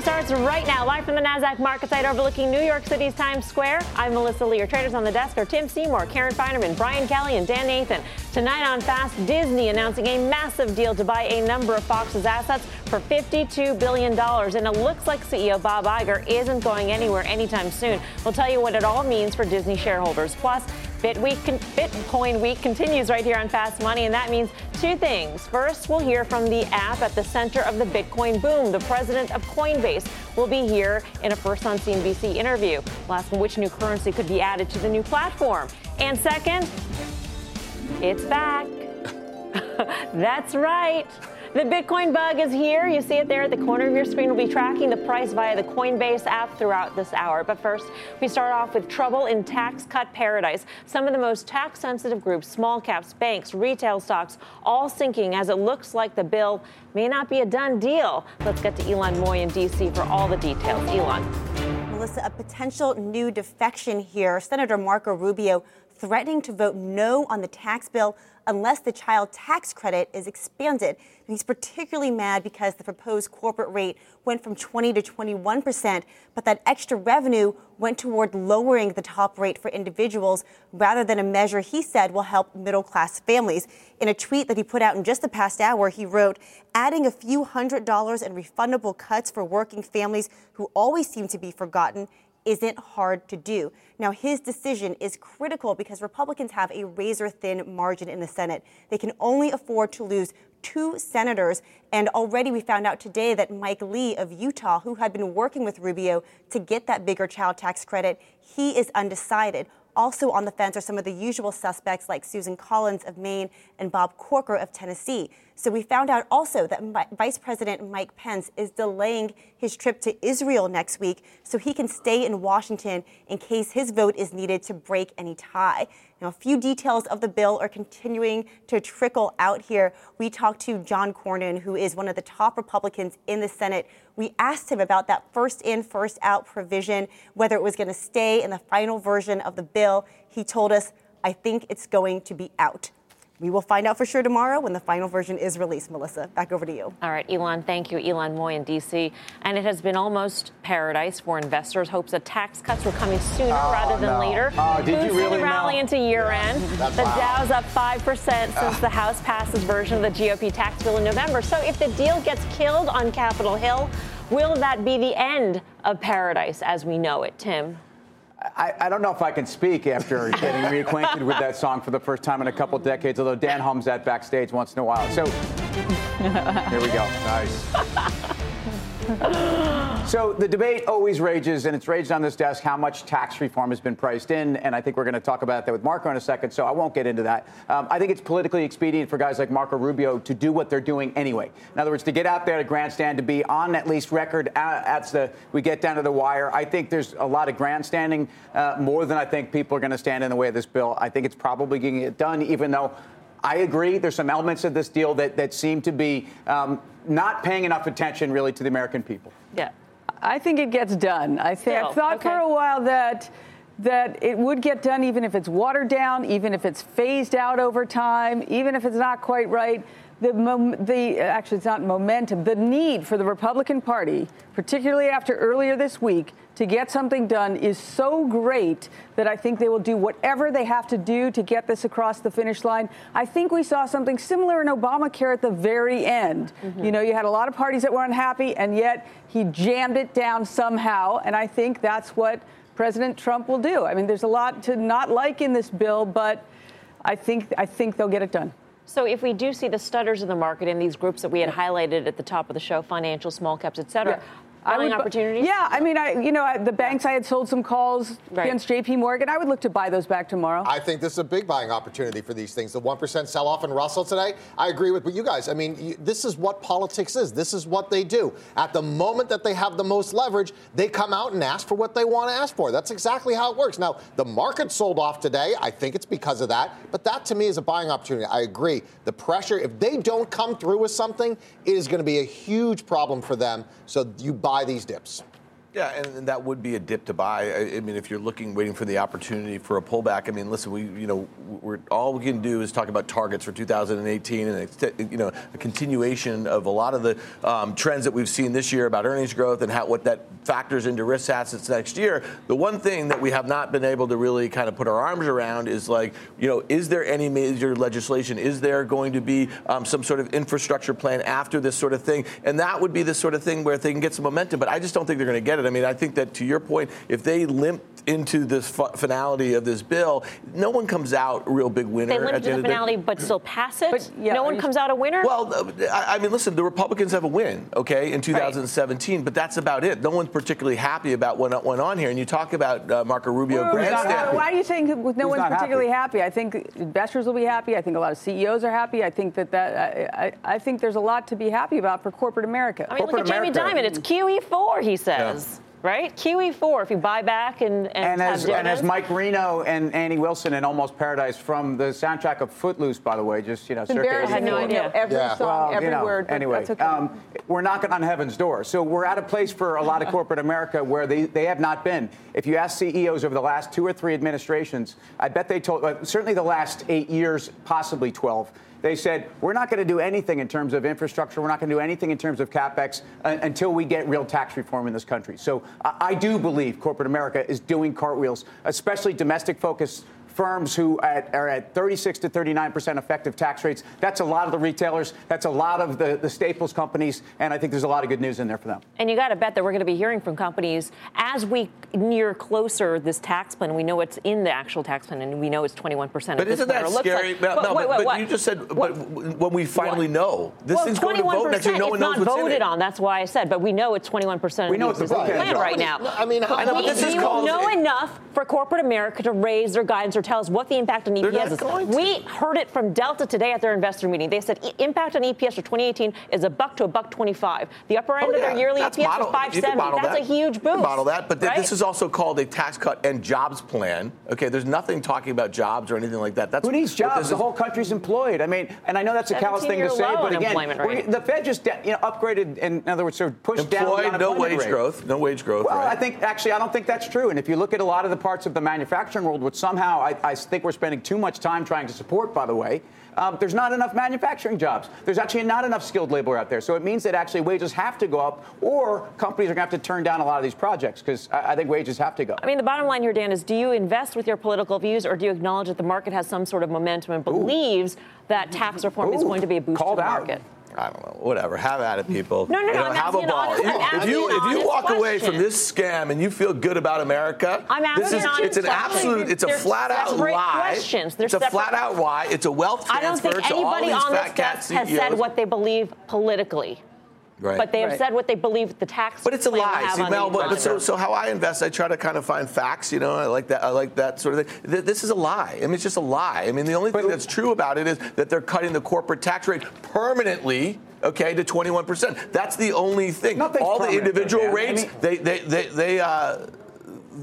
Starts right now, live from the NASDAQ market site overlooking New York City's Times Square. I'm Melissa Lee. Your traders on the desk are Tim Seymour, Karen Finerman, Brian Kelly, and Dan Nathan. Tonight on Fast, Disney announcing a massive deal to buy a number of Fox's assets for $52 billion. And it looks like CEO Bob Iger isn't going anywhere anytime soon. We'll tell you what it all means for Disney shareholders. Plus, Bitcoin Week continues right here on Fast Money, and that means two things. First, we'll hear from the app at the center of the Bitcoin boom. The president of Coinbase will be here in a first on CNBC interview. We'll ask which new currency could be added to the new platform. And second, it's back. That's right. The Bitcoin bug is here. You see it there at the corner of your screen. We'll be tracking the price via the Coinbase app throughout this hour. But first, we start off with trouble in tax cut paradise. Some of the most tax sensitive groups, small caps, banks, retail stocks, all sinking as it looks like the bill may not be a done deal. Let's get to Ylan Mui in D.C. for all the details. Elon. Melissa, a potential new defection here. Senator Marco Rubio threatening to vote no on the tax bill unless the child tax credit is expanded. And he's particularly mad because the proposed corporate rate went from 20 to 21 percent, but that extra revenue went toward lowering the top rate for individuals rather than a measure he said will help middle class families. In a tweet that he put out in just the past hour, he wrote, adding a few hundred dollars in refundable cuts for working families who always seem to be forgotten isn't hard to do. Now, his decision is critical because Republicans have a razor thin margin in the Senate. They can only afford to lose two senators. And already we found out today that Mike Lee of Utah, who had been working with Rubio to get that bigger child tax credit, he is undecided. Also on the fence are some of the usual suspects like Susan Collins of Maine and Bob Corker of Tennessee. So we found out also that Vice President Mike Pence is delaying his trip to Israel next week so he can stay in Washington in case his vote is needed to break any tie. Now, a few details of the bill are continuing to trickle out here. We talked to John Cornyn, who is one of the top Republicans in the Senate. We asked him about that first in, first out provision, whether it was going to stay in the final version of the bill. He told us, I think it's going to be out. We will find out for sure tomorrow when the final version is released. Melissa, back over to you. All right, Ylan, thank you. Ylan Mui in D.C. And it has been almost paradise for investors. Hopes that tax cuts were coming sooner oh, rather than no. later. Oh, did you really the rally know? into year end. Yeah, the wow. Dow's up 5% since uh. the House passed its version of the GOP tax bill in November. So if the deal gets killed on Capitol Hill, will that be the end of paradise as we know it, Tim? I, I, don't know if I can speak after getting reacquainted with that song for the first time in a couple decades, although Dan hums that backstage once in a while. So here we go. Nice. so the debate always rages, and it's raged on this desk how much tax reform has been priced in, and I think we're going to talk about that with Marco in a second, so I won't get into that. Um, I think it's politically expedient for guys like Marco Rubio to do what they're doing anyway. In other words, to get out there to grandstand, to be on at least record as the we get down to the wire. I think there's a lot of grandstanding, uh, more than I think people are going to stand in the way of this bill. I think it's probably going to get done, even though I agree. There's some elements of this deal that, that seem to be um, not paying enough attention really to the American people. Yeah. I think it gets done. I think I thought okay. for a while that that it would get done even if it's watered down, even if it's phased out over time, even if it's not quite right the, the actually it's not momentum, the need for the Republican Party, particularly after earlier this week, to get something done is so great that I think they will do whatever they have to do to get this across the finish line. I think we saw something similar in Obamacare at the very end. Mm-hmm. You know, you had a lot of parties that were unhappy, and yet he jammed it down somehow, and I think that's what President Trump will do. I mean, there's a lot to not like in this bill, but I think I think they'll get it done. So if we do see the stutters in the market in these groups that we had highlighted at the top of the show, financial, small caps, et cetera, yeah. Buying opportunities? Yeah, I mean, I you know the banks I had sold some calls right. against J.P. Morgan. I would look to buy those back tomorrow. I think this is a big buying opportunity for these things. The one percent sell off in Russell today. I agree with you guys. I mean, you, this is what politics is. This is what they do. At the moment that they have the most leverage, they come out and ask for what they want to ask for. That's exactly how it works. Now, the market sold off today. I think it's because of that. But that to me is a buying opportunity. I agree. The pressure, if they don't come through with something, it is going to be a huge problem for them. So you buy these dips. Yeah, and, and, that would be a dip to buy. I, I, mean, if you're looking, waiting for the opportunity for a pullback. I mean, listen, we, you know, we're all we can do is talk about targets for 2018, and you know, a continuation of a lot of the um, trends that we've seen this year about earnings growth and how what that factors into risk assets next year. The one thing that we have not been able to really kind of put our arms around is like, you know, is there any major legislation? Is there going to be um, some sort of infrastructure plan after this sort of thing? And that would be the sort of thing where they can get some momentum. But I just don't think they're going to get I mean, I think that to your point, if they limp into this finality of this bill, no one comes out real big winner. They limp to the finality, the but still pass it. But, yeah, no one comes out a winner. Well, uh, I, I, mean, listen, the Republicans have a win, okay, in 2017, right. but that's about it. No one's particularly happy about what went on here. And you talk about uh, Marco Rubio well, grandstand. Why are you saying no Who's one's particularly happy? happy? I think investors will be happy. I think a lot of CEOs are happy. I think that that I, I, I think there's a lot to be happy about for corporate America. I mean, corporate look at America. Jamie Dimon. It's QE4, he says. Yeah right? QE4, if you buy back and and, and as, and as Mike Reno and Annie Wilson in Almost Paradise from the soundtrack of Footloose, by the way, just you know, I had no idea. Every yeah. song, well, every you know, word. Anyway, okay. um, we're knocking on heaven's door. So we're at a place for a lot of corporate America where they, they have not been. If you ask CEOs over the last two or three administrations, I bet they told, uh, certainly the last eight years, possibly 12 they said, we're not going to do anything in terms of infrastructure. We're not going to do anything in terms of capex uh, until we get real tax reform in this country. So I, I do believe corporate America is doing cartwheels, especially domestic focused firms who at, are at 36 to 39 percent effective tax rates. That's a lot of the retailers. That's a lot of the, the staples companies. And I think there's a lot of good news in there for them. And you got to bet that we're going to be hearing from companies as we near closer this tax plan. We know it's in the actual tax plan, and we know it's 21 percent. But isn't that scary? Like. no, wait, wait, but, you just said but when we finally what? know this well, thing's going to vote next year, no one knows what's in it. on. That's why I said. But we know it's 21 percent. We know it's the plan right now. I mean, I know, this is know enough for corporate America to raise their guidance or tell us what the impact on EPS is. We heard it from Delta today at their investor meeting. They said impact on EPS for 2018 is a buck to a buck 25. The upper end oh, yeah. of their yearly That's EPS model, is 570. That's that. a huge boost. Model that, but right? this is also called a tax cut and jobs plan. Okay, there's nothing talking about jobs or anything like that. That's who needs jobs. The whole country's employed. I mean, and I know that's a callous thing to say, but again, the Fed just you know upgraded, in other words, sort of pushed employed, down no wage rate. growth, no wage growth. Well, right? I think actually I don't think that's true. And if you look at a lot of the parts of the manufacturing world, which somehow I, I think we're spending too much time trying to support, by the way, um, there's not enough manufacturing jobs. There's actually not enough skilled labor out there. So it means that actually wages have to go up, or companies are going to have to turn down a lot of these projects because I, I, think wages have to go. I mean, the bottom line here, Dan, is do you invest with your political views, or do you acknowledge that the market has some sort of momentum and believes Ooh. that tax reform Ooh. is going to be a boost Called to the out. I don't know, whatever. Have at it, people. No, no, no. Know, have a ball. Honest, if you if you walk question. away from this scam and you feel good about America, I'm this is it's an absolute, it's a flat out lie. Questions. it's a flat out lie. It's a wealth transfer I don't think anybody on this desk has said what they believe politically. Right. But they have right. said what they believe the tax. But it's a lie. See, Mel, but, but so, so how I invest, I try to kind of find facts. You know, I like that. I like that sort of thing. This is a lie. I mean, it's just a lie. I mean, the only thing that's true about it is that they're cutting the corporate tax rate permanently okay, to 21%. That's the only thing. Nothing's All the individual rates, I mean, they, they, they, they, uh,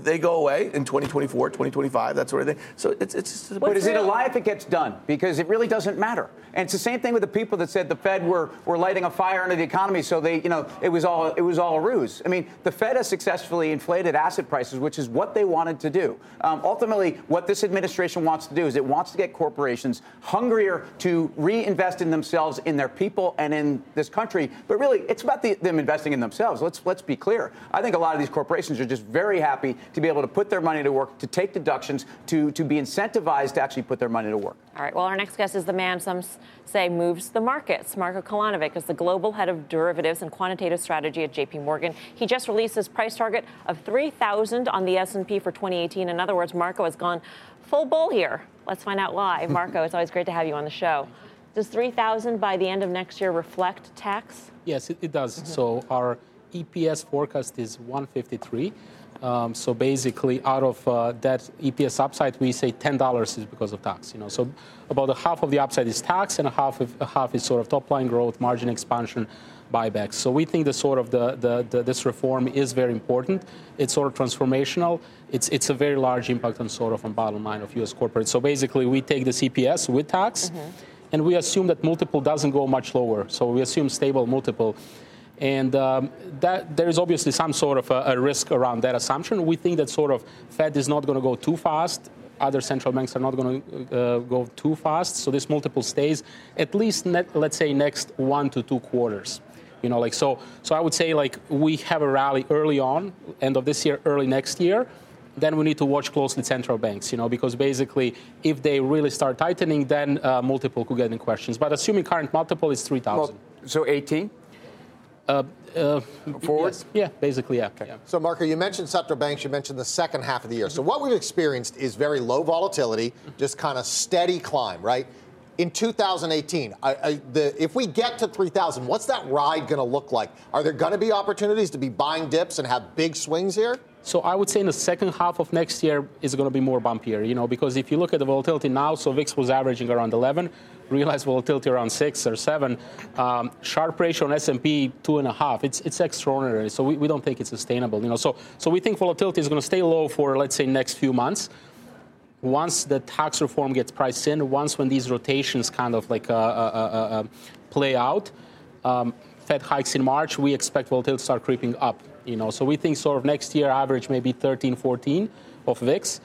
they go away in 2024, 2025, that sort of thing. So it's it's. Just, but is it a lie if it gets done? Because it really doesn't matter. And it's the same thing with the people that said the Fed were, were lighting a fire under the economy, so they, you know, it was all it was all a ruse. I mean, the Fed has successfully inflated asset prices, which is what they wanted to do. Um, ultimately, what this administration wants to do is it wants to get corporations hungrier to reinvest in themselves, in their people, and in this country. But really, it's about the, them investing in themselves. Let's let's be clear. I think a lot of these corporations are just very happy to be able to put their money to work, to take deductions, to, to be incentivized to actually put their money to work. All right. Well, our next guest is the man some say moves the markets. Marko Kolanovic is the global head of derivatives and quantitative strategy at JP Morgan. He just released his price target of 3,000 on the S&P for 2018. In other words, Marco has gone full bull here. Let's find out why. Marco, it's always great to have you on the show. Does 3,000 by the end of next year reflect tax? Yes, it, it does. Mm-hmm. So our EPS forecast is 153. Um, so basically, out of uh, that EPS upside, we say $10 is because of tax. You know, so about a half of the upside is tax, and a half of, a half is sort of top line growth, margin expansion, buybacks. So we think the sort of the, the, the, this reform is very important. It's sort of transformational. It's it's a very large impact on sort of on bottom line of U.S. corporate. So basically, we take the EPS with tax, mm-hmm. and we assume that multiple doesn't go much lower. So we assume stable multiple. And um, that, there is obviously some sort of a, a, risk around that assumption. We think that sort of Fed is not going to go too fast. Other central banks are not going to uh, go too fast. So this multiple stays at least, net, let's say, next one to two quarters. You know, like so. So I would say like we have a rally early on, end of this year, early next year. Then we need to watch closely central banks, you know, because basically, if they really start tightening, then uh, multiple could get in questions. But assuming current multiple is 3,000. Well, so 18. Uh, uh, Forward? Yes. Yeah, basically, yeah. Okay. yeah. So, Marco, you mentioned central banks, you mentioned the second half of the year. So, what we've experienced is very low volatility, just kind of steady climb, right? In 2018, I, I, the, if we get to 3,000, what's that ride going to look like? Are there going to be opportunities to be buying dips and have big swings here? So I would say in the second half of next year is going to be more bumpier, you know, because if you look at the volatility now, so VIX was averaging around 11 realized volatility around six or seven. Um, Sharpe ratio on S&P two and a half. It's it's extraordinary. So we, we don't think it's sustainable. You know, so so we think volatility is going to stay low for let's say next few months. Once the tax reform gets priced in, once when these rotations kind of like uh, uh, uh, uh play out, um, Fed hikes in March, we expect volatility to start creeping up. You know, so we think sort of next year average maybe 13, 14 of VIX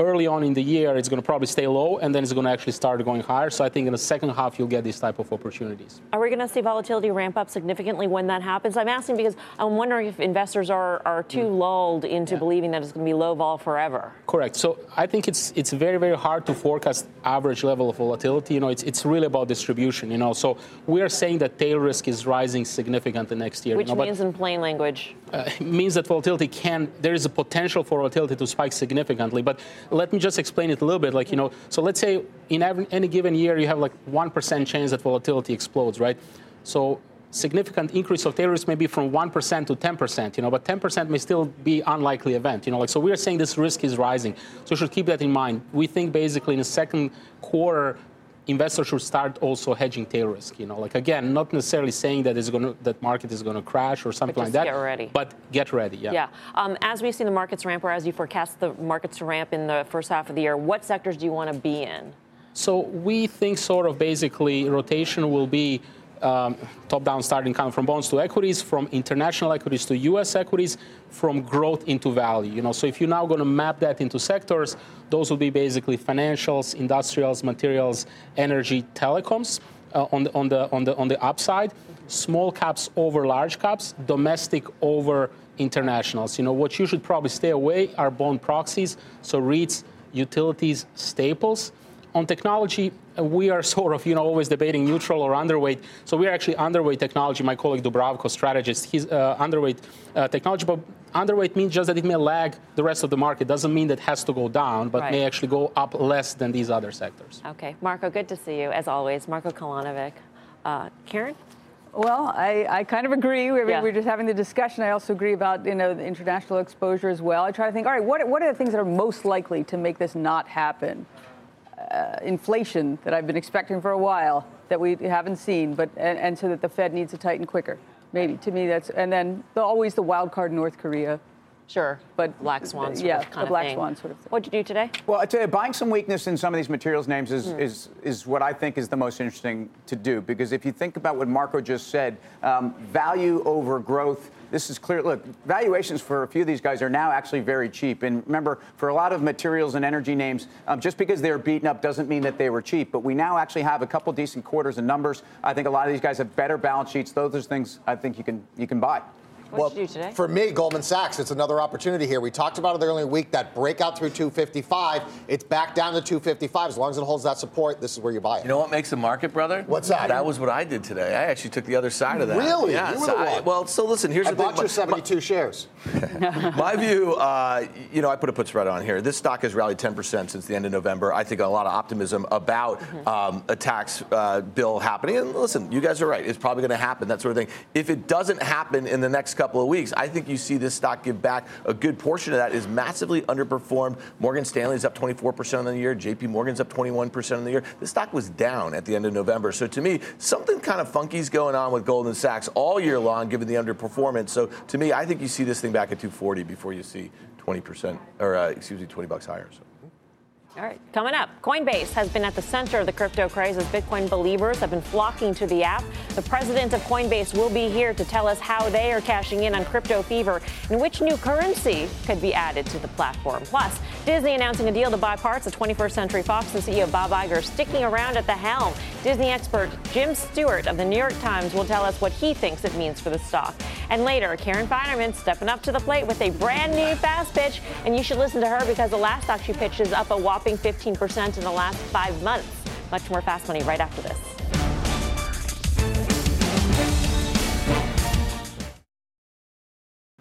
early on in the year, it's going to probably stay low, and then it's going to actually start going higher. So I think in the second half, you'll get these type of opportunities. Are we going to see volatility ramp up significantly when that happens? I'm asking because I'm wondering if investors are, are too mm. lulled into yeah. believing that it's going to be low vol forever. Correct. So I think it's it's very very hard to forecast average level of volatility. You know, it's it's really about distribution. You know, so we are saying that tail risk is rising significantly next year. Which you know, means, in plain language, uh, means that volatility can there is a potential for volatility to spike significantly, but let me just explain it a little bit. Like, you know, so let's say in every, any given year you have like 1% chance that volatility explodes, right? So significant increase of risk may be from 1% to 10%, you know, but 10% may still be unlikely event, you know, like, so we are saying this risk is rising. So you should keep that in mind. We think basically in the second quarter, investors should start also hedging tail risk. You know, like again, not necessarily saying that it's going to that market is going to crash or something like that. Get ready. But get ready. Yeah. Yeah. Um, as we see the markets ramp, or as you forecast the markets to ramp in the first half of the year, what sectors do you want to be in? So we think sort of basically rotation will be um, top-down starting kind of from bonds to equities, from international equities to U.S. equities, from growth into value. You know, so if you're now going to map that into sectors, those will be basically financials, industrials, materials, energy, telecoms. Uh, on the on the on the on the upside, small caps over large caps, domestic over internationals. You know what you should probably stay away are bond proxies, so REITs, utilities, staples on technology, uh, we are sort of, you know, always debating neutral or underweight. So we are actually underweight technology. My colleague Dubravko, strategist, he's uh, underweight uh, technology, but underweight means just that it may lag the rest of the market. Doesn't mean that it has to go down, but right. may actually go up less than these other sectors. Okay, Marco, good to see you as always. Marco Kolanovic. Uh, Karen? Well, I, I kind of agree. I mean, yeah. We're just having the discussion. I also agree about you know the international exposure as well. I try to think, all right, what, what are the things that are most likely to make this not happen? Uh, inflation that I've been expecting for a while that we haven't seen, but and, and, so that the Fed needs to tighten quicker. Maybe to me that's and then the, always the wild card North Korea. Sure, but black swan sort yeah, of kind the black thing. swan sort of thing. What'd you do today? Well, I tell you, buying some weakness in some of these materials names is, mm. is, is what I think is the most interesting to do. Because if you think about what Marco just said, um, value over growth, this is clear. Look, valuations for a few of these guys are now actually very cheap. And remember, for a lot of materials and energy names, um, just because they were beaten up doesn't mean that they were cheap. But we now actually have a couple decent quarters and numbers. I think a lot of these guys have better balance sheets. Those are things I think you can you can buy. What well, today? For me, Goldman Sachs, it's another opportunity here. We talked about it earlier in the week, that breakout through 255. It's back down to 255. As long as it holds that support, this is where you buy it. You know what makes the market, brother? What's that? That was what I did today. I actually took the other side of that. Really? Yeah. You so I, well, so listen, here's I the thing. I bought your 72 my, shares. my view, uh, you know, I put a put spread on here. This stock has rallied 10% since the end of November. I think a lot of optimism about mm-hmm. um, a tax uh, bill happening. And listen, you guys are right. It's probably going to happen, that sort of thing. If it doesn't happen in the next couple of weeks. I think you see this stock give back a good portion of that is massively underperformed. Morgan Stanley is up 24% on the year. JP Morgan's up 21% on the year. The stock was down at the end of November. So to me, something kind of funky is going on with Goldman Sachs all year long, given the underperformance. So to me, I think you see this thing back at 240 before you see 20% or uh, excuse me, 20 bucks higher. So. All right, coming up, Coinbase has been at the center of the crypto as Bitcoin believers have been flocking to the app. The president of Coinbase will be here to tell us how they are cashing in on crypto fever and which new currency could be added to the platform. Plus, Disney announcing a deal to buy parts of 21st Century Fox and CEO Bob Iger sticking around at the helm. Disney expert Jim Stewart of the New York Times will tell us what he thinks it means for the stock. And later, Karen Finerman stepping up to the plate with a brand new fast pitch, and you should listen to her because the last stock she pitched up a whopping whopping 15% in the last five months. Much more fast money right after this.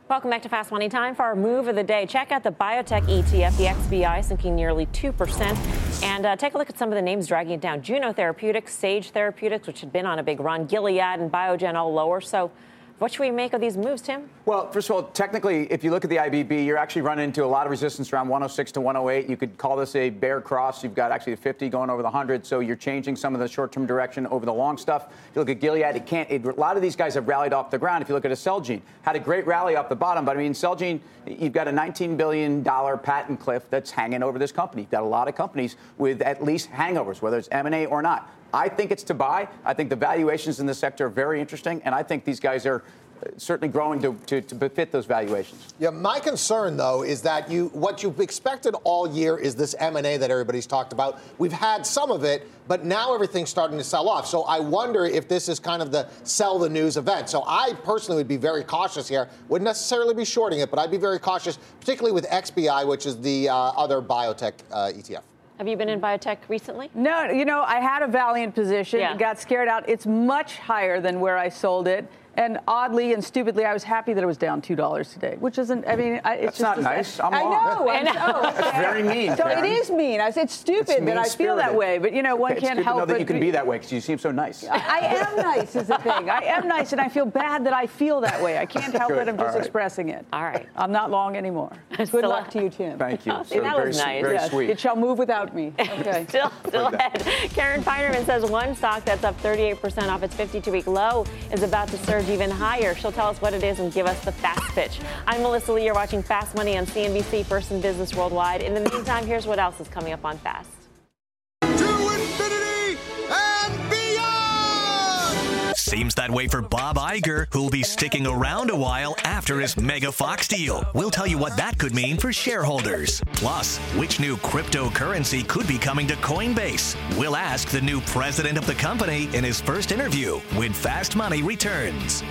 Welcome back to Fast Money Time for our move of the day. Check out the biotech ETF, the XBI, sinking nearly 2%. And uh, take a look at some of the names dragging it down. Juno Therapeutics, Sage Therapeutics, which had been on a big run, Gilead and Biogen all lower. So what should we make of these moves, Tim? Well, first of all, technically, if you look at the IBB, you're actually running into a lot of resistance around 106 to 108. You could call this a bear cross. You've got actually the 50 going over the 100, so you're changing some of the short-term direction over the long stuff. If you look at Gilead, it can't. It, a lot of these guys have rallied off the ground. If you look at a Celgene, had a great rally off the bottom, but I mean, Celgene, you've got a 19 billion dollar patent cliff that's hanging over this company. You've got a lot of companies with at least hangovers, whether it's M&A or not. I think it's to buy. I think the valuations in the sector are very interesting, and I think these guys are certainly growing to, to, to fit those valuations. Yeah, my concern though is that you what you've expected all year is this M&A that everybody's talked about. We've had some of it, but now everything's starting to sell off. So I wonder if this is kind of the sell the news event. So I personally would be very cautious here. Wouldn't necessarily be shorting it, but I'd be very cautious, particularly with XBI, which is the uh, other biotech uh, ETF. Have you been in biotech recently? No, you know, I had a Valeant position, yeah. got scared out. It's much higher than where I sold it. And oddly and stupidly, I was happy that it was down two dollars today, which isn't. I mean, it's That's just not nice. I'm I know. I know. That's very mean. So Karen. it is mean. I, it's stupid that I feel that way, but you know, one okay, can't help it. that you can be that way because you seem so nice. I, I, am nice, is the thing. I am nice, and I feel bad that I feel that way. I can't help Good. it. I'm just right. expressing it. All right. I'm not long anymore. Good still luck to you, Tim. Thank you. See, that very, was nice. Very yes, sweet. It shall move without me. Okay. still, still ahead. Karen Finerman says one stock that's up 38% off its 52-week low is about to surge even higher. She'll tell us what it is and give us the fast pitch. I'm Melissa Lee. You're watching Fast Money on CNBC, First in Business Worldwide. In the meantime, here's what else is coming up on Fast. Seems that way for Bob Iger, who'll be sticking around a while after his Mega Fox deal. We'll tell you what that could mean for shareholders. Plus, which new cryptocurrency could be coming to Coinbase? We'll ask the new president of the company in his first interview when Fast Money returns.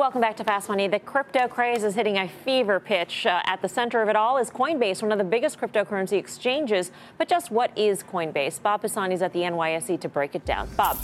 Welcome back to Fast Money. The crypto craze is hitting a fever pitch. Uh, at the center of it all is Coinbase, one of the biggest cryptocurrency exchanges. But just what is Coinbase? Bob Pisani is at the NYSE to break it down. Bob.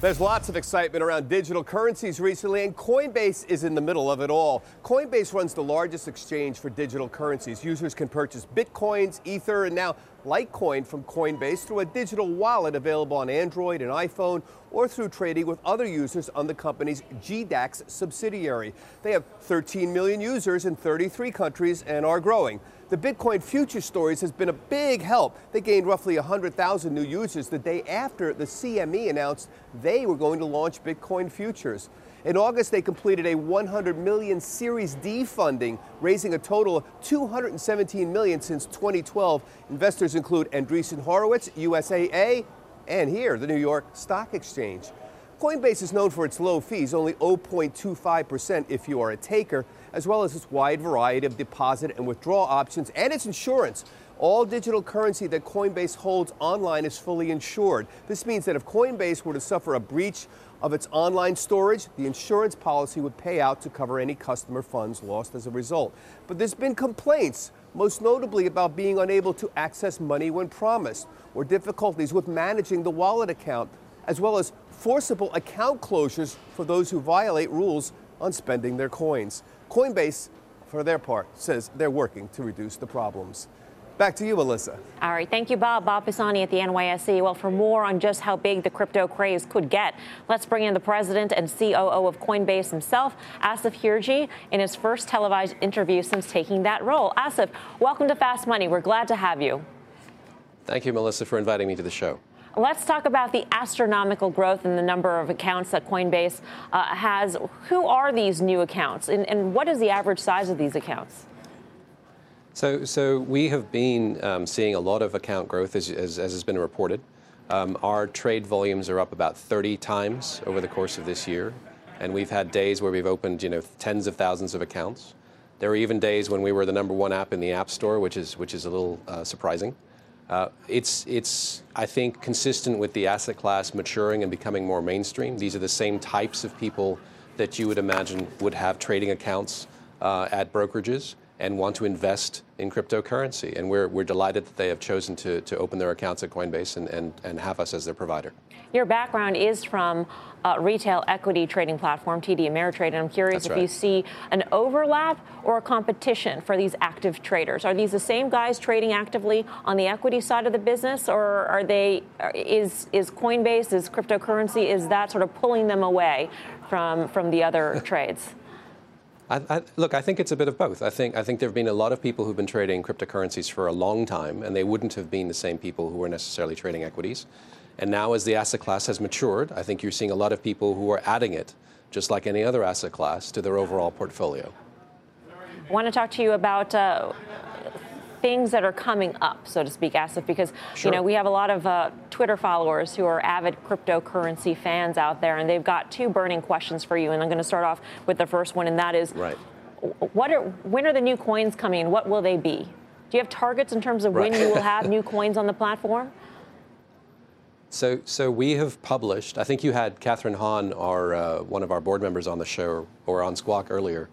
There's lots of excitement around digital currencies recently, and Coinbase is in the middle of it all. Coinbase runs the largest exchange for digital currencies. Users can purchase bitcoins, Ether, and now Litecoin from Coinbase through a digital wallet available on Android and iPhone or through trading with other users on the company's GDAX subsidiary. They have 13 million users in 33 countries and are growing. The Bitcoin Future Stories has been a big help. They gained roughly 100,000 new users the day after the CME announced they were going to launch Bitcoin Futures. In August, they completed a 100 million Series D funding, raising a total of 217 million since 2012. Investors include Andreessen Horowitz, USAA, and here, the New York Stock Exchange. Coinbase is known for its low fees, only 0.25% if you are a taker as well as its wide variety of deposit and withdrawal options and its insurance. All digital currency that Coinbase holds online is fully insured. This means that if Coinbase were to suffer a breach of its online storage, the insurance policy would pay out to cover any customer funds lost as a result. But there's been complaints, most notably about being unable to access money when promised, or difficulties with managing the wallet account, as well as forcible account closures for those who violate rules on spending their coins. Coinbase, for their part, says they're working to reduce the problems. Back to you, Melissa. All right. Thank you, Bob. Bob Pisani at the NYSE. Well, for more on just how big the crypto craze could get, let's bring in the president and COO of Coinbase himself, Asif Hirji, in his first televised interview since taking that role. Asif, welcome to Fast Money. We're glad to have you. Thank you, Melissa, for inviting me to the show. Let's talk about the astronomical growth in the number of accounts that Coinbase uh, has. Who are these new accounts, and, and what is the average size of these accounts? So, so we have been um, seeing a lot of account growth, as, as, as has been reported. Um, our trade volumes are up about 30 times over the course of this year, and we've had days where we've opened, you know, tens of thousands of accounts. There are even days when we were the number one app in the App Store, which is which is a little uh, surprising. Uh, it's it's I think consistent with the asset class maturing and becoming more mainstream. These are the same types of people that you would imagine would have trading accounts uh, at brokerages and want to invest in cryptocurrency. And we're, we're delighted that they have chosen to, to open their accounts at Coinbase and, and, and have us as their provider. Your background is from a retail equity trading platform, TD Ameritrade, and I'm curious That's if right. you see an overlap or a competition for these active traders. Are these the same guys trading actively on the equity side of the business, or are they? Uh, is is Coinbase, is cryptocurrency, is that sort of pulling them away from from the other trades? I, I, look, I think it's a bit of both. I think I think there have been a lot of people who've been trading cryptocurrencies for a long time, and they wouldn't have been the same people who were necessarily trading equities. And now, as the asset class has matured, I think you're seeing a lot of people who are adding it, just like any other asset class, to their overall portfolio. I want to talk to you about uh, things that are coming up, so to speak, Asif, because Sure. you know we have a lot of uh, Twitter followers who are avid cryptocurrency fans out there, and they've got two burning questions for you. And I'm going to start off with the first one, and that is, Right. what are when are the new coins coming? What will they be? Do you have targets in terms of when you will have new coins on the platform? So, so we have published. I think you had Kathryn Haun, our uh, one of our board members, on the show or on Squawk earlier,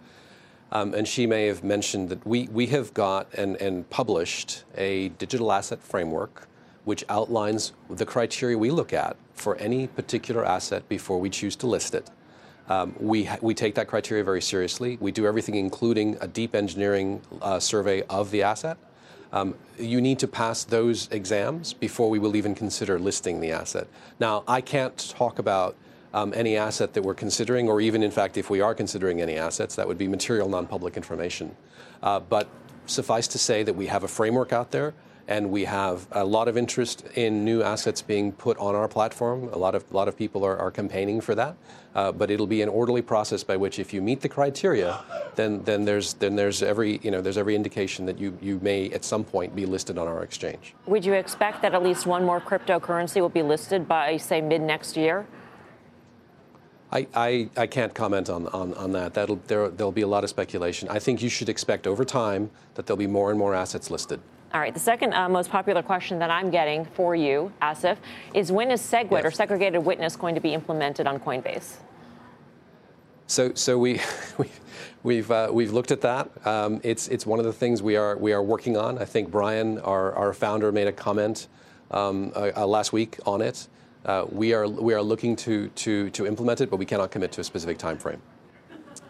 um, and she may have mentioned that we we have got and and published a digital asset framework, which outlines the criteria we look at for any particular asset before we choose to list it. Um, we, we take that criteria very seriously. We do everything, including a deep engineering uh, survey of the asset. Um, you need to pass those exams before we will even consider listing the asset. Now, I can't talk about um, any asset that we're considering, or even, in fact, if we are considering any assets, that would be material non public information. Uh, but suffice to say that we have a framework out there. And we have a lot of interest in new assets being put on our platform. A lot of, a lot of people are, are campaigning for that. Uh, but it'll be an orderly process by which, if you meet the criteria, then, then, there's, then there's, every, you know, there's every indication that you, you may at some point be listed on our exchange. Would you expect that at least one more cryptocurrency will be listed by, say, mid next year? I, I, I can't comment on, on, on that. That'll, there, there'll be a lot of speculation. I think you should expect over time that there'll be more and more assets listed. All right. The second uh, most popular question that I'm getting for you, Asif, is when is SegWit Yes. or segregated witness going to be implemented on Coinbase? So, so we, we, we've, uh, we've looked at that. Um, it's, it's one of the things we are, we are working on. I think Brian, our, our founder, made a comment um, uh, uh, last week on it. Uh, we, are, we are looking to, to, to implement it, but we cannot commit to a specific time frame.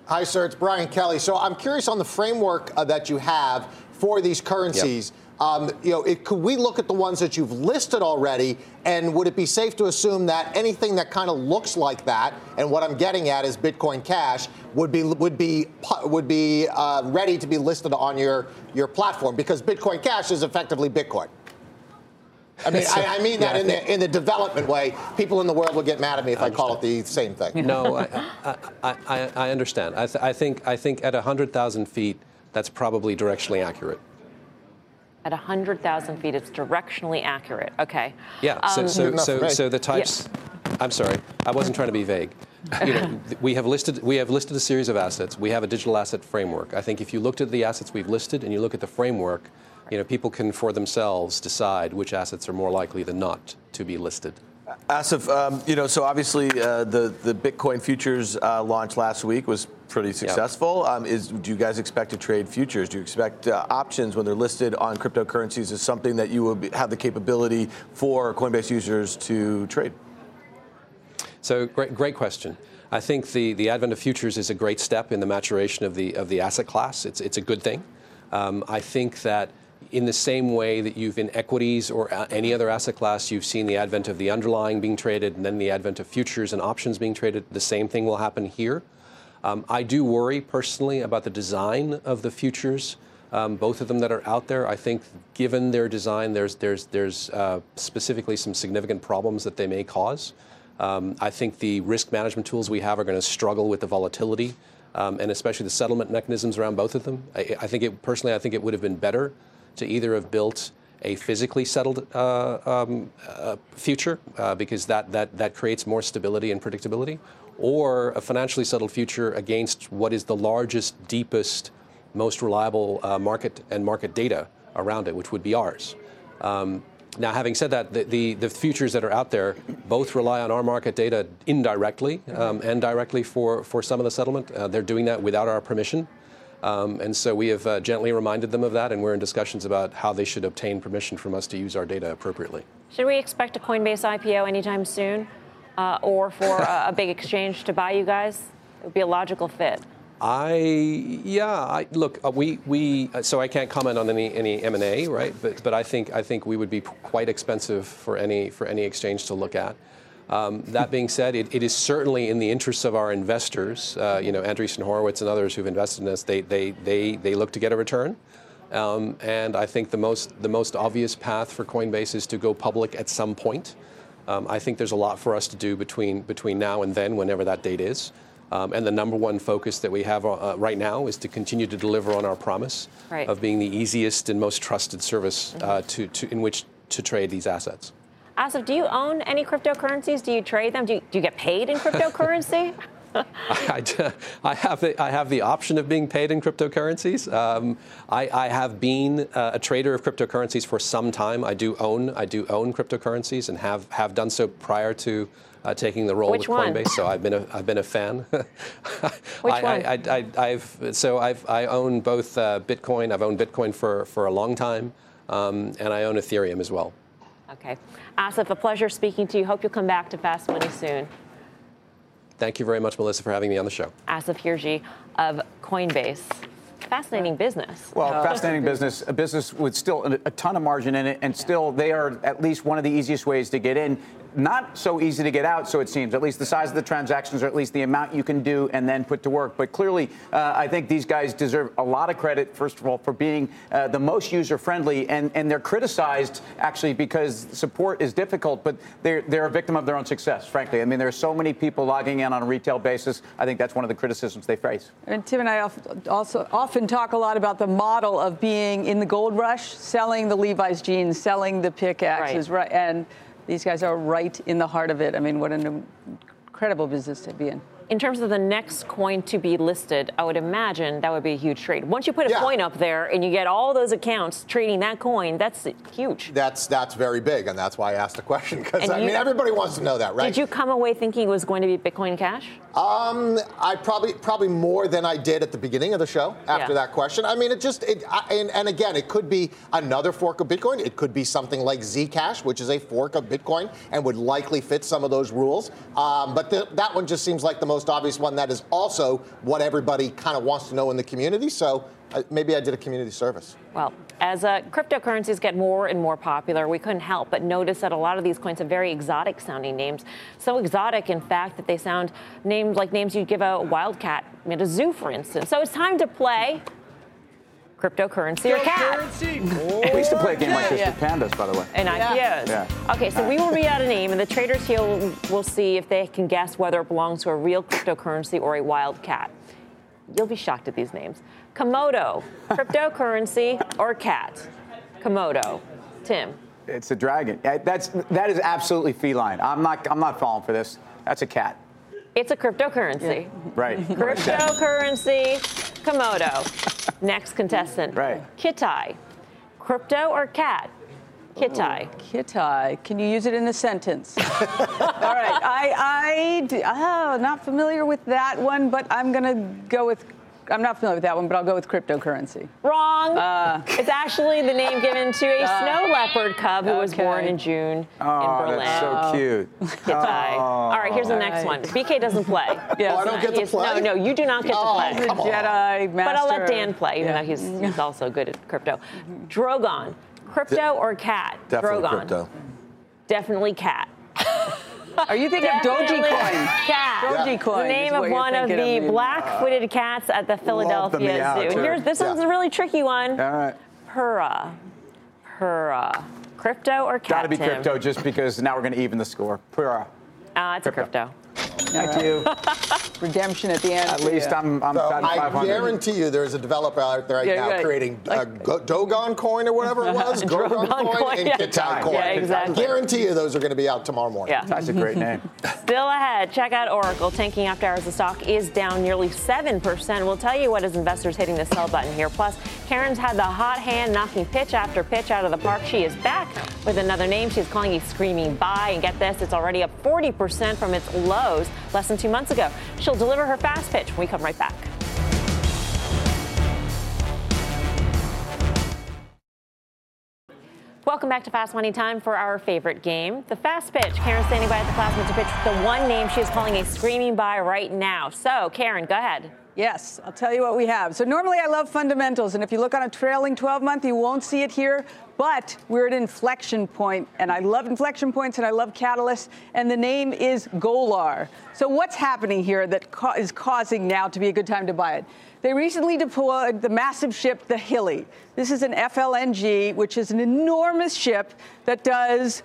Hi, sir. It's Brian Kelly. So I'm curious on the framework uh, that you have for these currencies. Um, you know, it, could we look at the ones that you've listed already, and would it be safe to assume that anything that kind of looks like that, and what I'm getting at is Bitcoin Cash, would be would be would be uh, ready to be listed on your your platform because Bitcoin Cash is effectively Bitcoin. I mean, I, I mean that in the in the development way. People in the world will get mad at me if I, call it the same thing. No, I, I, I, I understand. I, th- I, think, I think at 100,000 feet, that's probably directionally accurate. At 100,000 feet, it's directionally accurate. Okay. Yeah. So, Um, so, so, so the types. I'm sorry. I wasn't trying to be vague. You know, we have listed we have listed a series of assets. We have a digital asset framework. I think if you looked at the assets we've listed and you look at the framework, you know, people can for themselves decide which assets are more likely than not to be listed. Asif, um, you know, so obviously uh, the the Bitcoin futures uh, launch last week was pretty successful. Um, is do you guys expect to trade futures? Do you expect uh, options when they're listed on cryptocurrencies is something that you will be, have the capability for Coinbase users to trade? So great, great question. I think the, the advent of futures is a great step in the maturation of the of the asset class. It's it's a good thing. Um, I think that in the same way that you've in equities or any other asset class, you've seen the advent of the underlying being traded and then the advent of futures and options being traded. The same thing will happen here. Um, I do worry personally about the design of the futures, um, both of them that are out there. I think, given their design, there's there's there's uh, specifically some significant problems that they may cause. Um, I think the risk management tools we have are going to struggle with the volatility. Um, and especially the settlement mechanisms around both of them. I, I think it personally, I think it would have been better to either have built a physically settled uh, um, uh, future uh, because that, that, that creates more stability and predictability, or a financially settled future against what is the largest, deepest, most reliable uh, market and market data around it, which would be ours. Um, now, having said that, the, the, the, futures that are out there both rely on our market data indirectly um, and directly for, for some of the settlement. Uh, they're doing that without our permission. Um, and so we have uh, gently reminded them of that, and we're in discussions about how they should obtain permission from us to use our data appropriately. Should we expect a Coinbase IPO anytime soon, uh, or for a, a, big exchange to buy you guys? It would be a logical fit. I yeah. I, look, uh, we we uh, so I can't comment on any any M and A, right? But but I think I think we would be quite expensive for any for any exchange to look at. Um, that being said, it, it is certainly in the interests of our investors. Uh, you know, Andreessen Horowitz and others who've invested in us, they, they, they, they look to get a return. Um, and I think the most, the most obvious path for Coinbase is to go public at some point. Um, I think there's a lot for us to do between, between now and then, whenever that date is. Um, and the number one focus that we have uh, right now is to continue to deliver on our promise right. of being the easiest and most trusted service uh, mm-hmm. to, to, in which to trade these assets. Asif, do you own any cryptocurrencies? Do you trade them? Do you, do you get paid in cryptocurrency? I, I, have the, I have the option of being paid in cryptocurrencies. Um, I, I, have been uh, a trader of cryptocurrencies for some time. I do own I do own cryptocurrencies and have, have done so prior to uh, taking the role Which with Coinbase. One? So I've been a I've been a fan. Which I, one? I, have so I've I own both uh, Bitcoin. I've owned Bitcoin for for a long time, um, and I own Ethereum as well. Okay. Asif, a pleasure speaking to you. Hope you'll come back to Fast Money soon. Thank you very much, Melissa, for having me on the show. Asif Hirji of Coinbase. Fascinating business. Well, oh. fascinating business. A business with still a, ton of margin in it, and still they are at least one of the easiest ways to get in not so easy to get out, so it seems. At least the size of the transactions, or at least the amount you can do and then put to work. But clearly, uh, I think these guys deserve a lot of credit, first of all, for being uh, the most user friendly. And, and they're criticized, actually, because support is difficult, but they're, they're a victim of their own success, frankly. I mean, there are so many people logging in on a retail basis. I think that's one of the criticisms they face. And Tim and I also often talk a lot about the model of being in the gold rush, selling the Levi's jeans, selling the pickaxes, right? right and these guys are right in the heart of it. I mean, what an incredible business to be in in terms of the next coin to be listed, I would imagine that would be a huge trade. Once you put a yeah. coin up there and you get all those accounts trading that coin, that's huge. That's that's very big, and that's why I asked the question because I you, mean everybody wants to know that, right? Did you come away thinking it was going to be Bitcoin Cash? Um, I probably probably more than I did at the beginning of the show after yeah. that question. I mean, it just it I, and, and again, it could be another fork of Bitcoin. It could be something like Zcash, which is a fork of Bitcoin and would likely fit some of those rules. Um, but the, that one just seems like the most most obvious one that is also what everybody kind of wants to know in the community. So uh, maybe I did a community service. Well, as uh, cryptocurrencies get more and more popular, we couldn't help but notice that a lot of these coins have very exotic sounding names. So exotic, in fact, that they sound names like names you'd give a wildcat at a zoo, for instance. So it's time to play cryptocurrency or cat. we used to play a game like this yeah. with pandas, by the way. And IPOs. Yeah. Okay, so we will read out a name, and the traders here will, will see if they can guess whether it belongs to a real cryptocurrency or a wild cat. You'll be shocked at these names. Komodo, cryptocurrency or cat? Komodo. Tim. It's a dragon. That's that is absolutely feline. I'm not I'm not falling for this. That's a cat. It's a cryptocurrency. Yeah. Right. Cryptocurrency, Komodo. Next contestant. Right. Kitai. Crypto or cat? Kitai. Oh, Kitai. Can you use it in a sentence? All right. I, I, oh, not familiar with that one, but I'm going to go with I'm not familiar with that one, but I'll go with cryptocurrency. Wrong. Uh, it's actually the name given to a uh, snow leopard cub who okay. was born in June oh, in Berlin. That's so cute. Oh. All right, here's the next one. BK doesn't play. yes. Oh, I don't get to play. No, no, you do not get oh, to play. Come on. Jedi master. But I'll let Dan play, even yeah. though he's, he's also good at crypto. Drogon, crypto or cat? Definitely Drogon. crypto. Definitely cat. Are you thinking of Dogecoin? Cat. Dogecoin. The name of one of the of black-footed cats at the Philadelphia Zoo. Here's, this yeah. one's a really tricky one. All right. Purra. Purra. Crypto or cat? Got to be crypto, just because now we're going to even the score. Purra. Uh, it's crypto. a crypto. Thank you. Redemption at the end. At least you. I'm, I'm so I guarantee you there's a developer out there right yeah, now right. creating like, uh, Dogon coin or whatever it was, Drogon coin, coin and yeah. Kitai coin. Yeah, exactly. I guarantee you those are going to be out tomorrow morning. Yeah. That's a great name. Still ahead. Check out Oracle. Tanking after hours. The stock is down nearly 7%. We'll tell you what is investors hitting the sell button here. Plus, Karen's had the hot hand knocking pitch after pitch out of the park. She is back with another name. She's calling a screaming buy. And get this, it's already up 40% from its lows less than two months ago. She'll deliver her fast pitch when we come right back. Welcome back to Fast Money Time for our favorite game, the fast pitch. Karen standing by at the plasma to pitch the one name she is calling a screaming buy right now. So, Karen, go ahead. Yes, I'll tell you what we have. So normally I love fundamentals, and if you look on a trailing 12 month, you won't see it here. But we're at inflection point, and I love inflection points and I love catalysts, and the name is Golar. So what's happening here that co- is causing now to be a good time to buy it? They recently deployed the massive ship, the Hilli. This is an FLNG, which is an enormous ship that does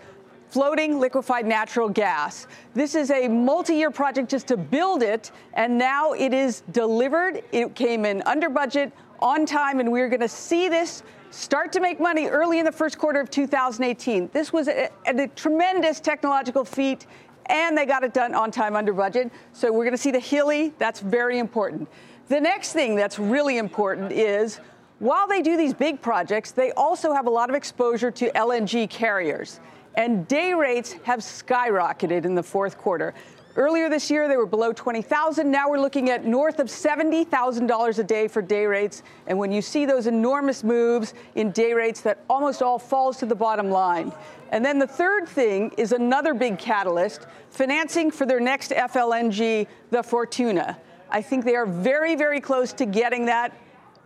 floating liquefied natural gas. This is a multi year project just to build it, and now it is delivered. It came in under budget, on time, and we're going to see this start to make money early in the first quarter of 2018. This was a, a, tremendous technological feat, and they got it done on time, under budget. So we're going to see the Hilli. That's very important. The next thing that's really important is while they do these big projects, they also have a lot of exposure to LNG carriers and day rates have skyrocketed in the fourth quarter. Earlier this year, they were below 20,000. Now we're looking at north of $70,000 a day for day rates. And when you see those enormous moves in day rates, that almost all falls to the bottom line. And then the third thing is another big catalyst financing for their next FLNG, the Fortuna. I think they are very, very close to getting that.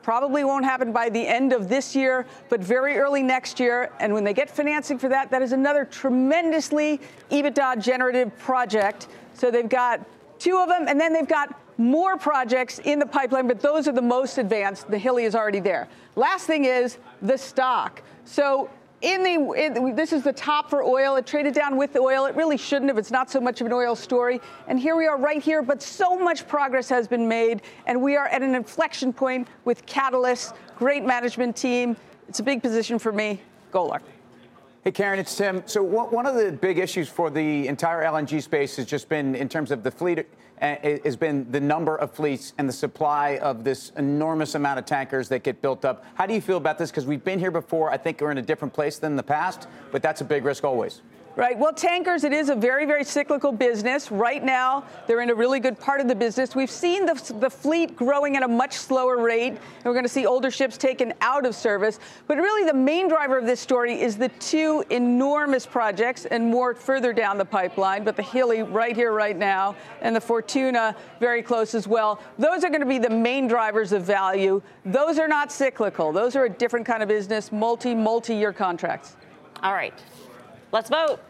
Probably won't happen by the end of this year, but very early next year. And when they get financing for that, that is another tremendously EBITDA generative project. So they've got two of them, and then they've got more projects in the pipeline, but those are the most advanced. The Hilli is already there. Last thing is the stock. So in the in, this is the top for oil. It traded down with oil. It really shouldn't have. It's not so much of an oil story. And here we are right here, but so much progress has been made, and we are at an inflection point with Catalyst. Great management team. It's a big position for me. Golar. Hey, Karen, it's Tim. So, one of the big issues for the entire LNG space has just been, in terms of the fleet, uh, has been the number of fleets and the supply of this enormous amount of tankers that get built up. How do you feel about this? Because we've been here before. I think we're in a different place than the past, but that's a big risk always. Right. Well, tankers, it is a very, very cyclical business. Right now, they're in a really good part of the business. We've seen the, the fleet growing at a much slower rate, and we're going to see older ships taken out of service. But really, the main driver of this story is the two enormous projects, and more further down the pipeline, but the Hilli right here, right now, and the Fortuna very close as well. Those are going to be the main drivers of value. Those are not cyclical. Those are a different kind of business, multi, multi year contracts. All right. Let's vote.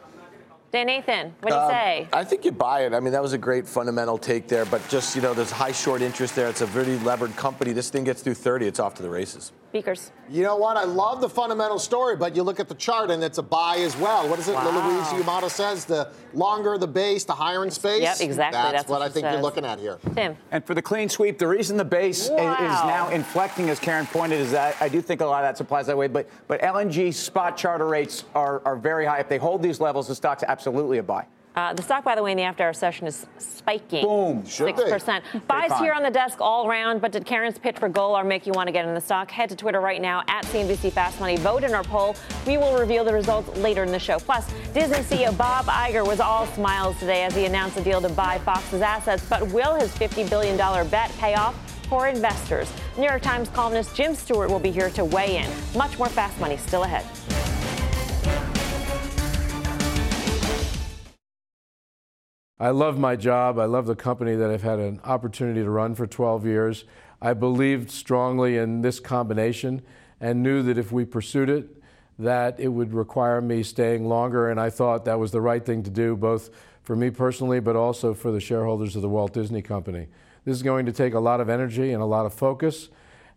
Dan Nathan, what do you um, say? I think you buy it. I mean, that was a great fundamental take there, but just, you know, there's high short interest there. It's a very levered company. This thing gets through 30, it's off to the races. Speakers. You know what? I love the fundamental story, but you look at the chart and it's a buy as well. What is it? Wow. Louise Yamada says the longer the base, the higher in space. Yep, exactly. That's, That's what, what I think says. you're looking at here. Tim. And for the clean sweep, the reason the base wow. is now inflecting, as Karen pointed, is that I do think a lot of that supplies that way. But but LNG spot charter rates are, are very high. If they hold these levels, the stock's absolutely a buy. Uh, the stock, by the way, in the after hour session is spiking. Boom. Six percent. Buys here on the desk all around, but did Karen's pitch for Golar make you want to get in the stock? Head to Twitter right now at CNBC Fast Money. Vote in our poll. We will reveal the results later in the show. Plus, Disney CEO Bob Iger was all smiles today as he announced a deal to buy Fox's assets. But will his $50 billion bet pay off? for investors. New York Times columnist Jim Stewart will be here to weigh in. Much more fast money still ahead. I love my job. I love the company that I've had an opportunity to run for 12 years. I believed strongly in this combination and knew that if we pursued it, that it would require me staying longer. And I thought that was the right thing to do, both for me personally, but also for the shareholders of the Walt Disney Company. This is going to take a lot of energy and a lot of focus.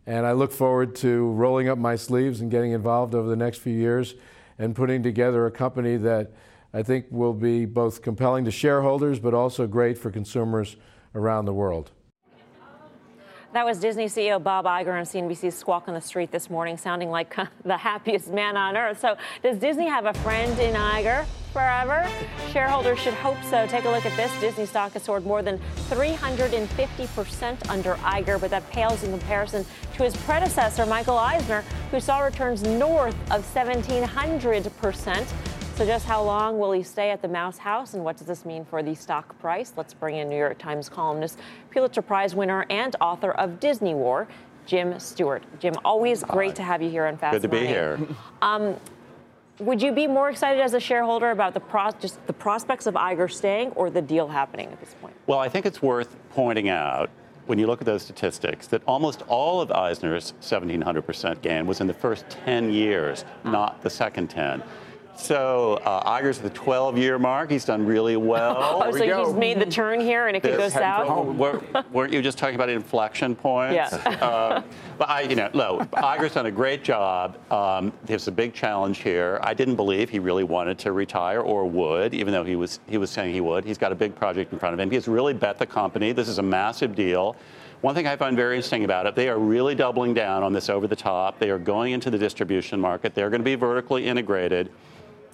And I look forward to rolling up my sleeves and getting involved over the next few years and putting together a company that I think will be both compelling to shareholders, but also great for consumers around the world. That was Disney CEO Bob Iger on CNBC's Squawk on the Street this morning, sounding like the happiest man on earth. So, does Disney have a friend in Iger forever? Shareholders should hope so. Take a look at this. Disney stock has soared more than 350% under Iger, but that pales in comparison to his predecessor, Michael Eisner, who saw returns north of 1,700%. So, just how long will he stay at the Mouse House, and what does this mean for the stock price? Let's bring in New York Times columnist, Pulitzer Prize winner, and author of Disney War, Jim Stewart. Jim, always great Hi. to have you here on Fast Good to Money. be here. Um, would you be more excited as a shareholder about the pro- just the prospects of Iger staying or the deal happening at this point? Well, I think it's worth pointing out when you look at those statistics that almost all of Eisner's 1700% gain was in the first 10 years, not the second 10. So uh, Iger's at the 12-year mark. He's done really well. oh, so go. he's made the turn here, and it could go south. Were, not you just talking about inflection points? Yeah. uh, but I, you know, no, Iger's done a great job. Um, there's a big challenge here. I didn't believe he really wanted to retire or would, even though he was he was saying he would. He's got a big project in front of him. He has really bet the company. This is a massive deal. One thing I find very interesting about it, they are really doubling down on this over the top. They are going into the distribution market. They're going to be vertically integrated.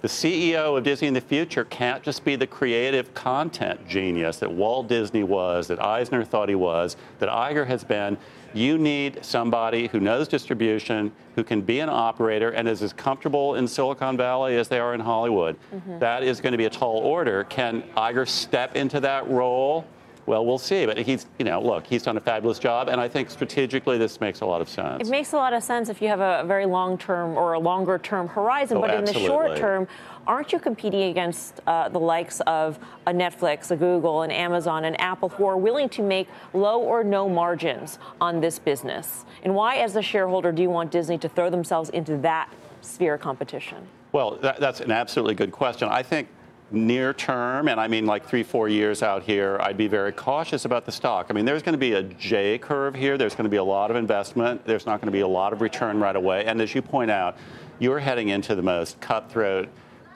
The CEO of Disney in the future can't just be the creative content genius that Walt Disney was, that Eisner thought he was, that Iger has been. You need somebody who knows distribution, who can be an operator, and is as comfortable in Silicon Valley as they are in Hollywood. Mm-hmm. That is going to be a tall order. Can Iger step into that role? Well, we'll see. But he's, you know, look, he's done a fabulous job, and I think strategically this makes a lot of sense. It makes a lot of sense if you have a very long term or a longer term horizon. Oh, but absolutely. in the short term, aren't you competing against uh, the likes of a Netflix, a Google, and Amazon, and Apple, who are willing to make low or no margins on this business? And why, as a shareholder, do you want Disney to throw themselves into that sphere of competition? Well, that, that's an absolutely good question. I think near term, and I mean like three, four years out here, I'd be very cautious about the stock. I mean, there's going to be a J curve here. There's going to be a lot of investment. There's not going to be a lot of return right away. And as you point out, you're heading into the most cutthroat,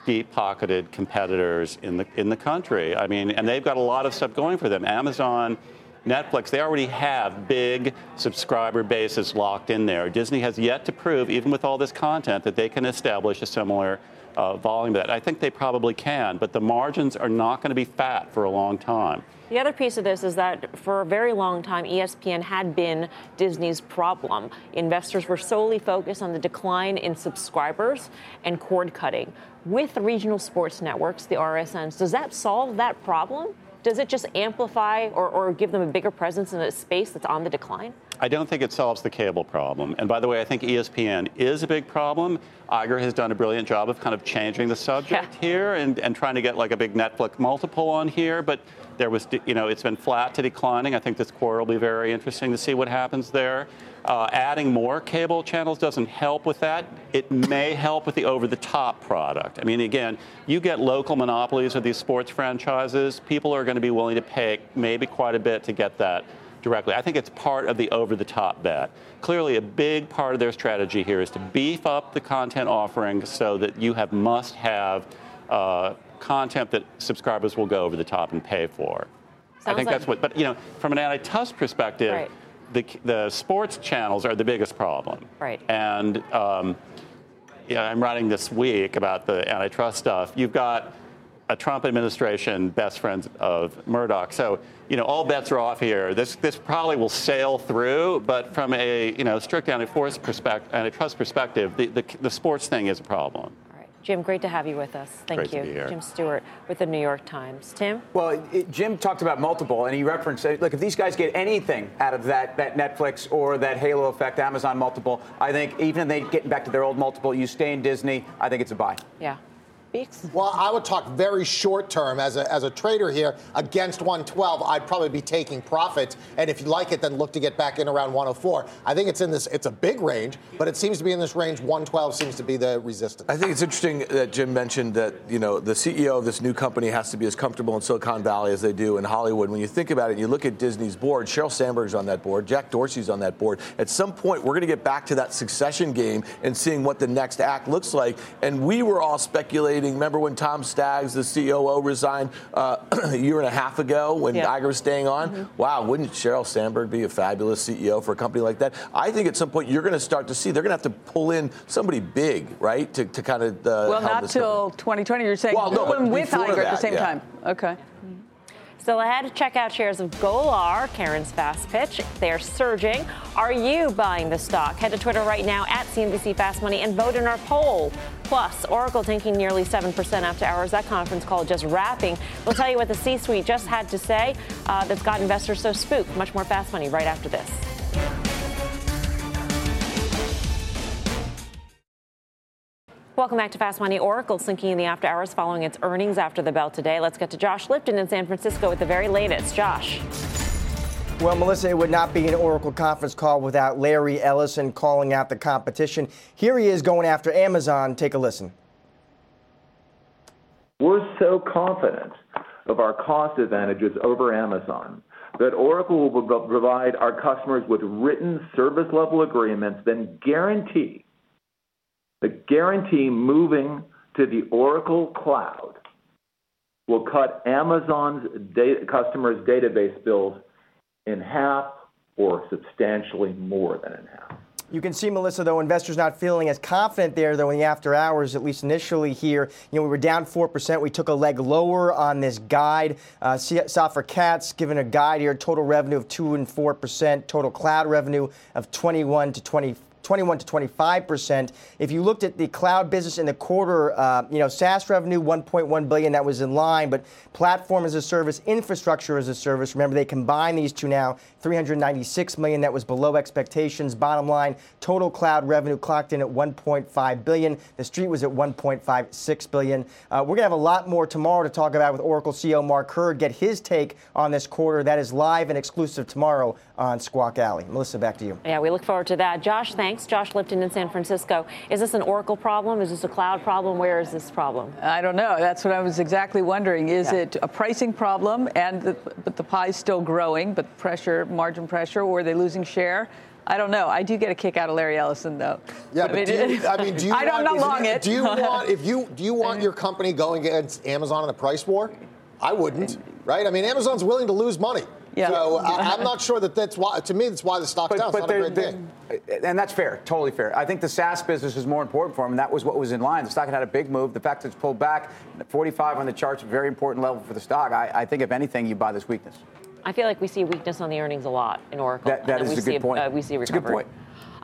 deep-pocketed competitors in the in the country. I mean, and they've got a lot of stuff going for them. Amazon. Netflix, they already have big subscriber bases locked in there. Disney has yet to prove, even with all this content, that they can establish a similar uh, volume that. I think they probably can, but the margins are not going to be fat for a long time. The other piece of this is that for a very long time, ESPN had been Disney's problem. Investors were solely focused on the decline in subscribers and cord cutting. With regional sports networks, the RSNs, does that solve that problem? Does it just amplify or, or give them a bigger presence in a space that's on the decline? I don't think it solves the cable problem. And by the way, I think ESPN is a big problem. Iger has done a brilliant job of kind of changing the subject yeah. here and, and trying to get like a big Netflix multiple on here. But there was, you know, it's been flat to declining. I think this quarter will be very interesting to see what happens there. Uh, adding more cable channels doesn't help with that. It may help with the over the top product. I mean, again, you get local monopolies of these sports franchises, people are going to be willing to pay maybe quite a bit to get that directly. I think it's part of the over the top bet. Clearly, a big part of their strategy here is to beef up the content offering so that you have must have uh, content that subscribers will go over the top and pay for. Sounds I think like that's what, but you know, from an antitrust perspective, right the, the sports channels are the biggest problem. Right. And um, yeah, I'm writing this week about the antitrust stuff. You've got a Trump administration best friends of Murdoch. So, you know, all bets are off here. This this probably will sail through, but from a you know strict antitrust perspective, antitrust perspective, the, the, the sports thing is a problem. Jim, great to have you with us. Thank great you. To be here. Jim Stewart with the New York Times. Tim? Well, it, it, Jim talked about multiple, and he referenced, uh, look, if these guys get anything out of that, that Netflix or that Halo effect, Amazon multiple, I think even if they get back to their old multiple, you stay in Disney, I think it's a buy. Yeah. Well, I would talk very short term as a, as a trader here against 112. I'd probably be taking profit, and if you like it, then look to get back in around 104. I think it's in this. It's a big range, but it seems to be in this range. 112 seems to be the resistance. I think it's interesting that Jim mentioned that you know the CEO of this new company has to be as comfortable in Silicon Valley as they do in Hollywood. When you think about it, you look at Disney's board. Sheryl Sandberg's on that board. Jack Dorsey's on that board. At some point, we're going to get back to that succession game and seeing what the next act looks like. And we were all speculating. Remember when Tom Staggs, the COO, resigned uh, a year and a half ago when yeah. Iger was staying on. Mm-hmm. Wow, wouldn't Sheryl Sandberg be a fabulous CEO for a company like that? I think at some point you're going to start to see they're going to have to pull in somebody big, right, to, to kind of. Uh, well, not till 2020. You're saying well, no, with Iger that, at the same yeah. time. Okay. Still ahead, check out shares of Golar, Karen's fast pitch. They're surging. Are you buying the stock? Head to Twitter right now at CNBC Fast Money and vote in our poll. Plus, Oracle tanking nearly 7% after hours. That conference call just wrapping. We'll tell you what the C suite just had to say uh, that's got investors so spooked. Much more Fast Money right after this. Welcome back to Fast Money. Oracle sinking in the after hours following its earnings after the bell today. Let's get to Josh Lipton in San Francisco with the very latest. Josh. Well, Melissa, it would not be an Oracle conference call without Larry Ellison calling out the competition. Here he is going after Amazon. Take a listen. We're so confident of our cost advantages over Amazon that Oracle will provide our customers with written service level agreements, then guarantee the guarantee moving to the Oracle Cloud will cut Amazon's data, customers' database bills in half or substantially more than in half. You can see, Melissa, though, investors not feeling as confident there, though, in the after hours, at least initially here. You know, we were down 4%. We took a leg lower on this guide. Uh, Safra Catz given a guide here, total revenue of 2 and 4%, total cloud revenue of 21 to 24 21 to 25 percent. If you looked at the cloud business in the quarter, uh, you know, SaaS revenue 1.1 billion, that was in line, but platform as a service, infrastructure as a service, remember they combine these two now, 396 million, that was below expectations. Bottom line, total cloud revenue clocked in at 1.5 billion. The street was at 1.56 billion. Uh, we're gonna have a lot more tomorrow to talk about with Oracle CEO Mark Hurd, get his take on this quarter. That is live and exclusive tomorrow on Squawk Alley. Melissa, back to you. Yeah, we look forward to that. Josh, thanks. Thanks. Josh Lipton in San Francisco. Is this an Oracle problem? Is this a cloud problem? Where is this problem? I don't know. That's what I was exactly wondering. Is yeah. it a pricing problem and the, but the pie's still growing, but pressure, margin pressure, or are they losing share? I don't know. I do get a kick out of Larry Ellison, though. Yeah, but, but do you, I mean, do you I want, not long it. Do you want if you do you want your company going against Amazon in the price war? I wouldn't, right? I mean, Amazon's willing to lose money. Yeah. So I, am not sure that that's why. To me, that's why the stock's but, down. But not a great And that's fair, totally fair. I think the SaaS business is more important for them. And that was what was in line. The stock had a big move. The fact that it's pulled back, 45 on the charts, a very important level for the stock. I, I think if anything, you buy this weakness. I feel like we see weakness on the earnings a lot in Oracle. That, that is a good point. Uh, we see a recovery.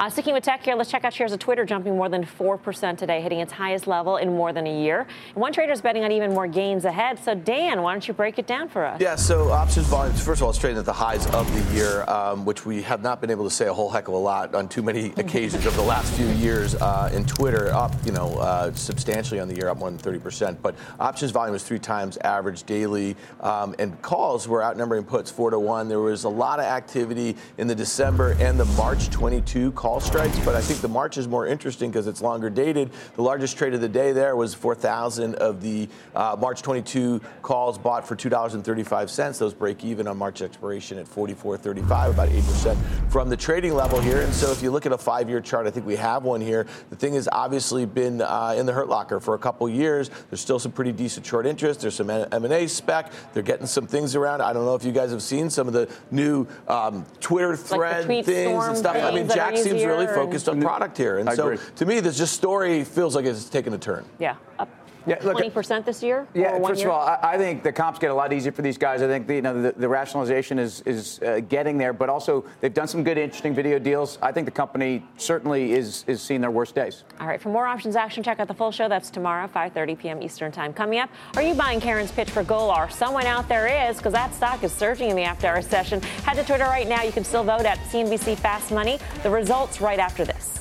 It's a good point. Uh, sticking with tech here, let's check out shares of Twitter jumping more than 4% today, hitting its highest level in more than a year. And one trader is betting on even more gains ahead. So, Dan, why don't you break it down for us? Yeah, so options volumes, first of all, it's trading at the highs of the year, um, which we have not been able to say a whole heck of a lot on too many occasions over the last few years uh, in Twitter, up, you know, uh, substantially on the year, up more than 30%. But options volume was three times average daily, um, and calls were outnumbering puts four to one. There was a lot of activity in the December and the March 22 call strikes, but I think the March is more interesting because it's longer dated. The largest trade of the day there was 4,000 of the uh, March 22 calls bought for $2.35. Those break even on March expiration at 44.35, about 8% from the trading level here. And so if you look at a five-year chart, I think we have one here. The thing has obviously been uh, in the hurt locker for a couple years. There's still some pretty decent short interest. There's some M&A spec. They're getting some things around. I don't know if you guys have seen some of the new um, Twitter thread like things and stuff. I mean, Jack seems really focused on product here. And I so agree. to me, this just story feels like it's taken a turn. Yeah. Up Yeah, look, 20% this year? Yeah, first year? of all, I, I think the comps get a lot easier for these guys. I think the, you know the, the rationalization is is uh, getting there, but also they've done some good, interesting video deals. I think the company certainly is is seeing their worst days. All right, for more options action, check out the full show. That's tomorrow, 5:30 p.m. Eastern Time. Coming up, are you buying Karen's pitch for Golar? Someone out there is, because that stock is surging in the after-hour session. Head to Twitter right now. You can still vote at CNBC Fast Money. The results right after this.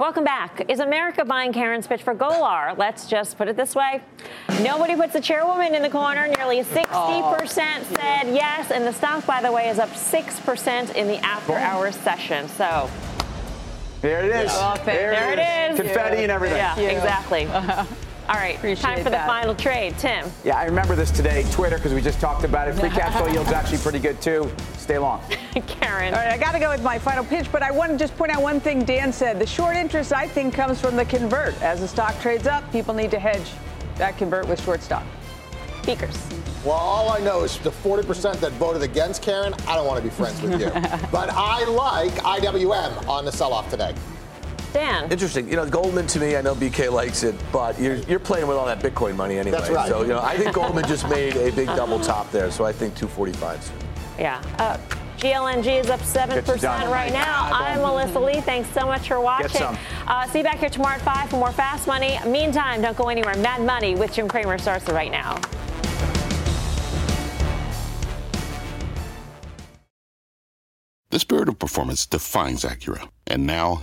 Welcome back. Is America buying Karen's pitch for Golar? Let's just put it this way. Nobody puts a chairwoman in the corner. Nearly 60% said yes. And the stock, by the way, is up 6% in the after hours session. So There it is. Well, there, there it is. Confetti and everything. Yeah, exactly. All right, time for the final trade. Tim. Yeah, I remember this today. Twitter, because we just talked about it. Free cash flow yield's actually pretty good too. Stay long. Karen. All right, I got to go with my final pitch, but I want to just point out one thing Dan said. The short interest, I think, comes from the convert. As the stock trades up, people need to hedge that convert with short stock. Speakers. Well, all I know is the 40% that voted against Karen, I don't want to be friends with you. but I like IWM on the sell off today. Dan. Interesting. You know, Goldman to me, I know BK likes it, but you're, you're playing with all that Bitcoin money anyway. That's right. So, you know, I think Goldman just made a big double top there. So I think 245 soon. Yeah. Uh, GLNG is up 7% Get you done. right now. I'm Melissa Lee. Thanks so much for watching. Uh, see you back here tomorrow at 5 for more Fast Money. Meantime, don't go anywhere. Mad Money with Jim Cramer starts right now. The spirit of performance defines Acura, and now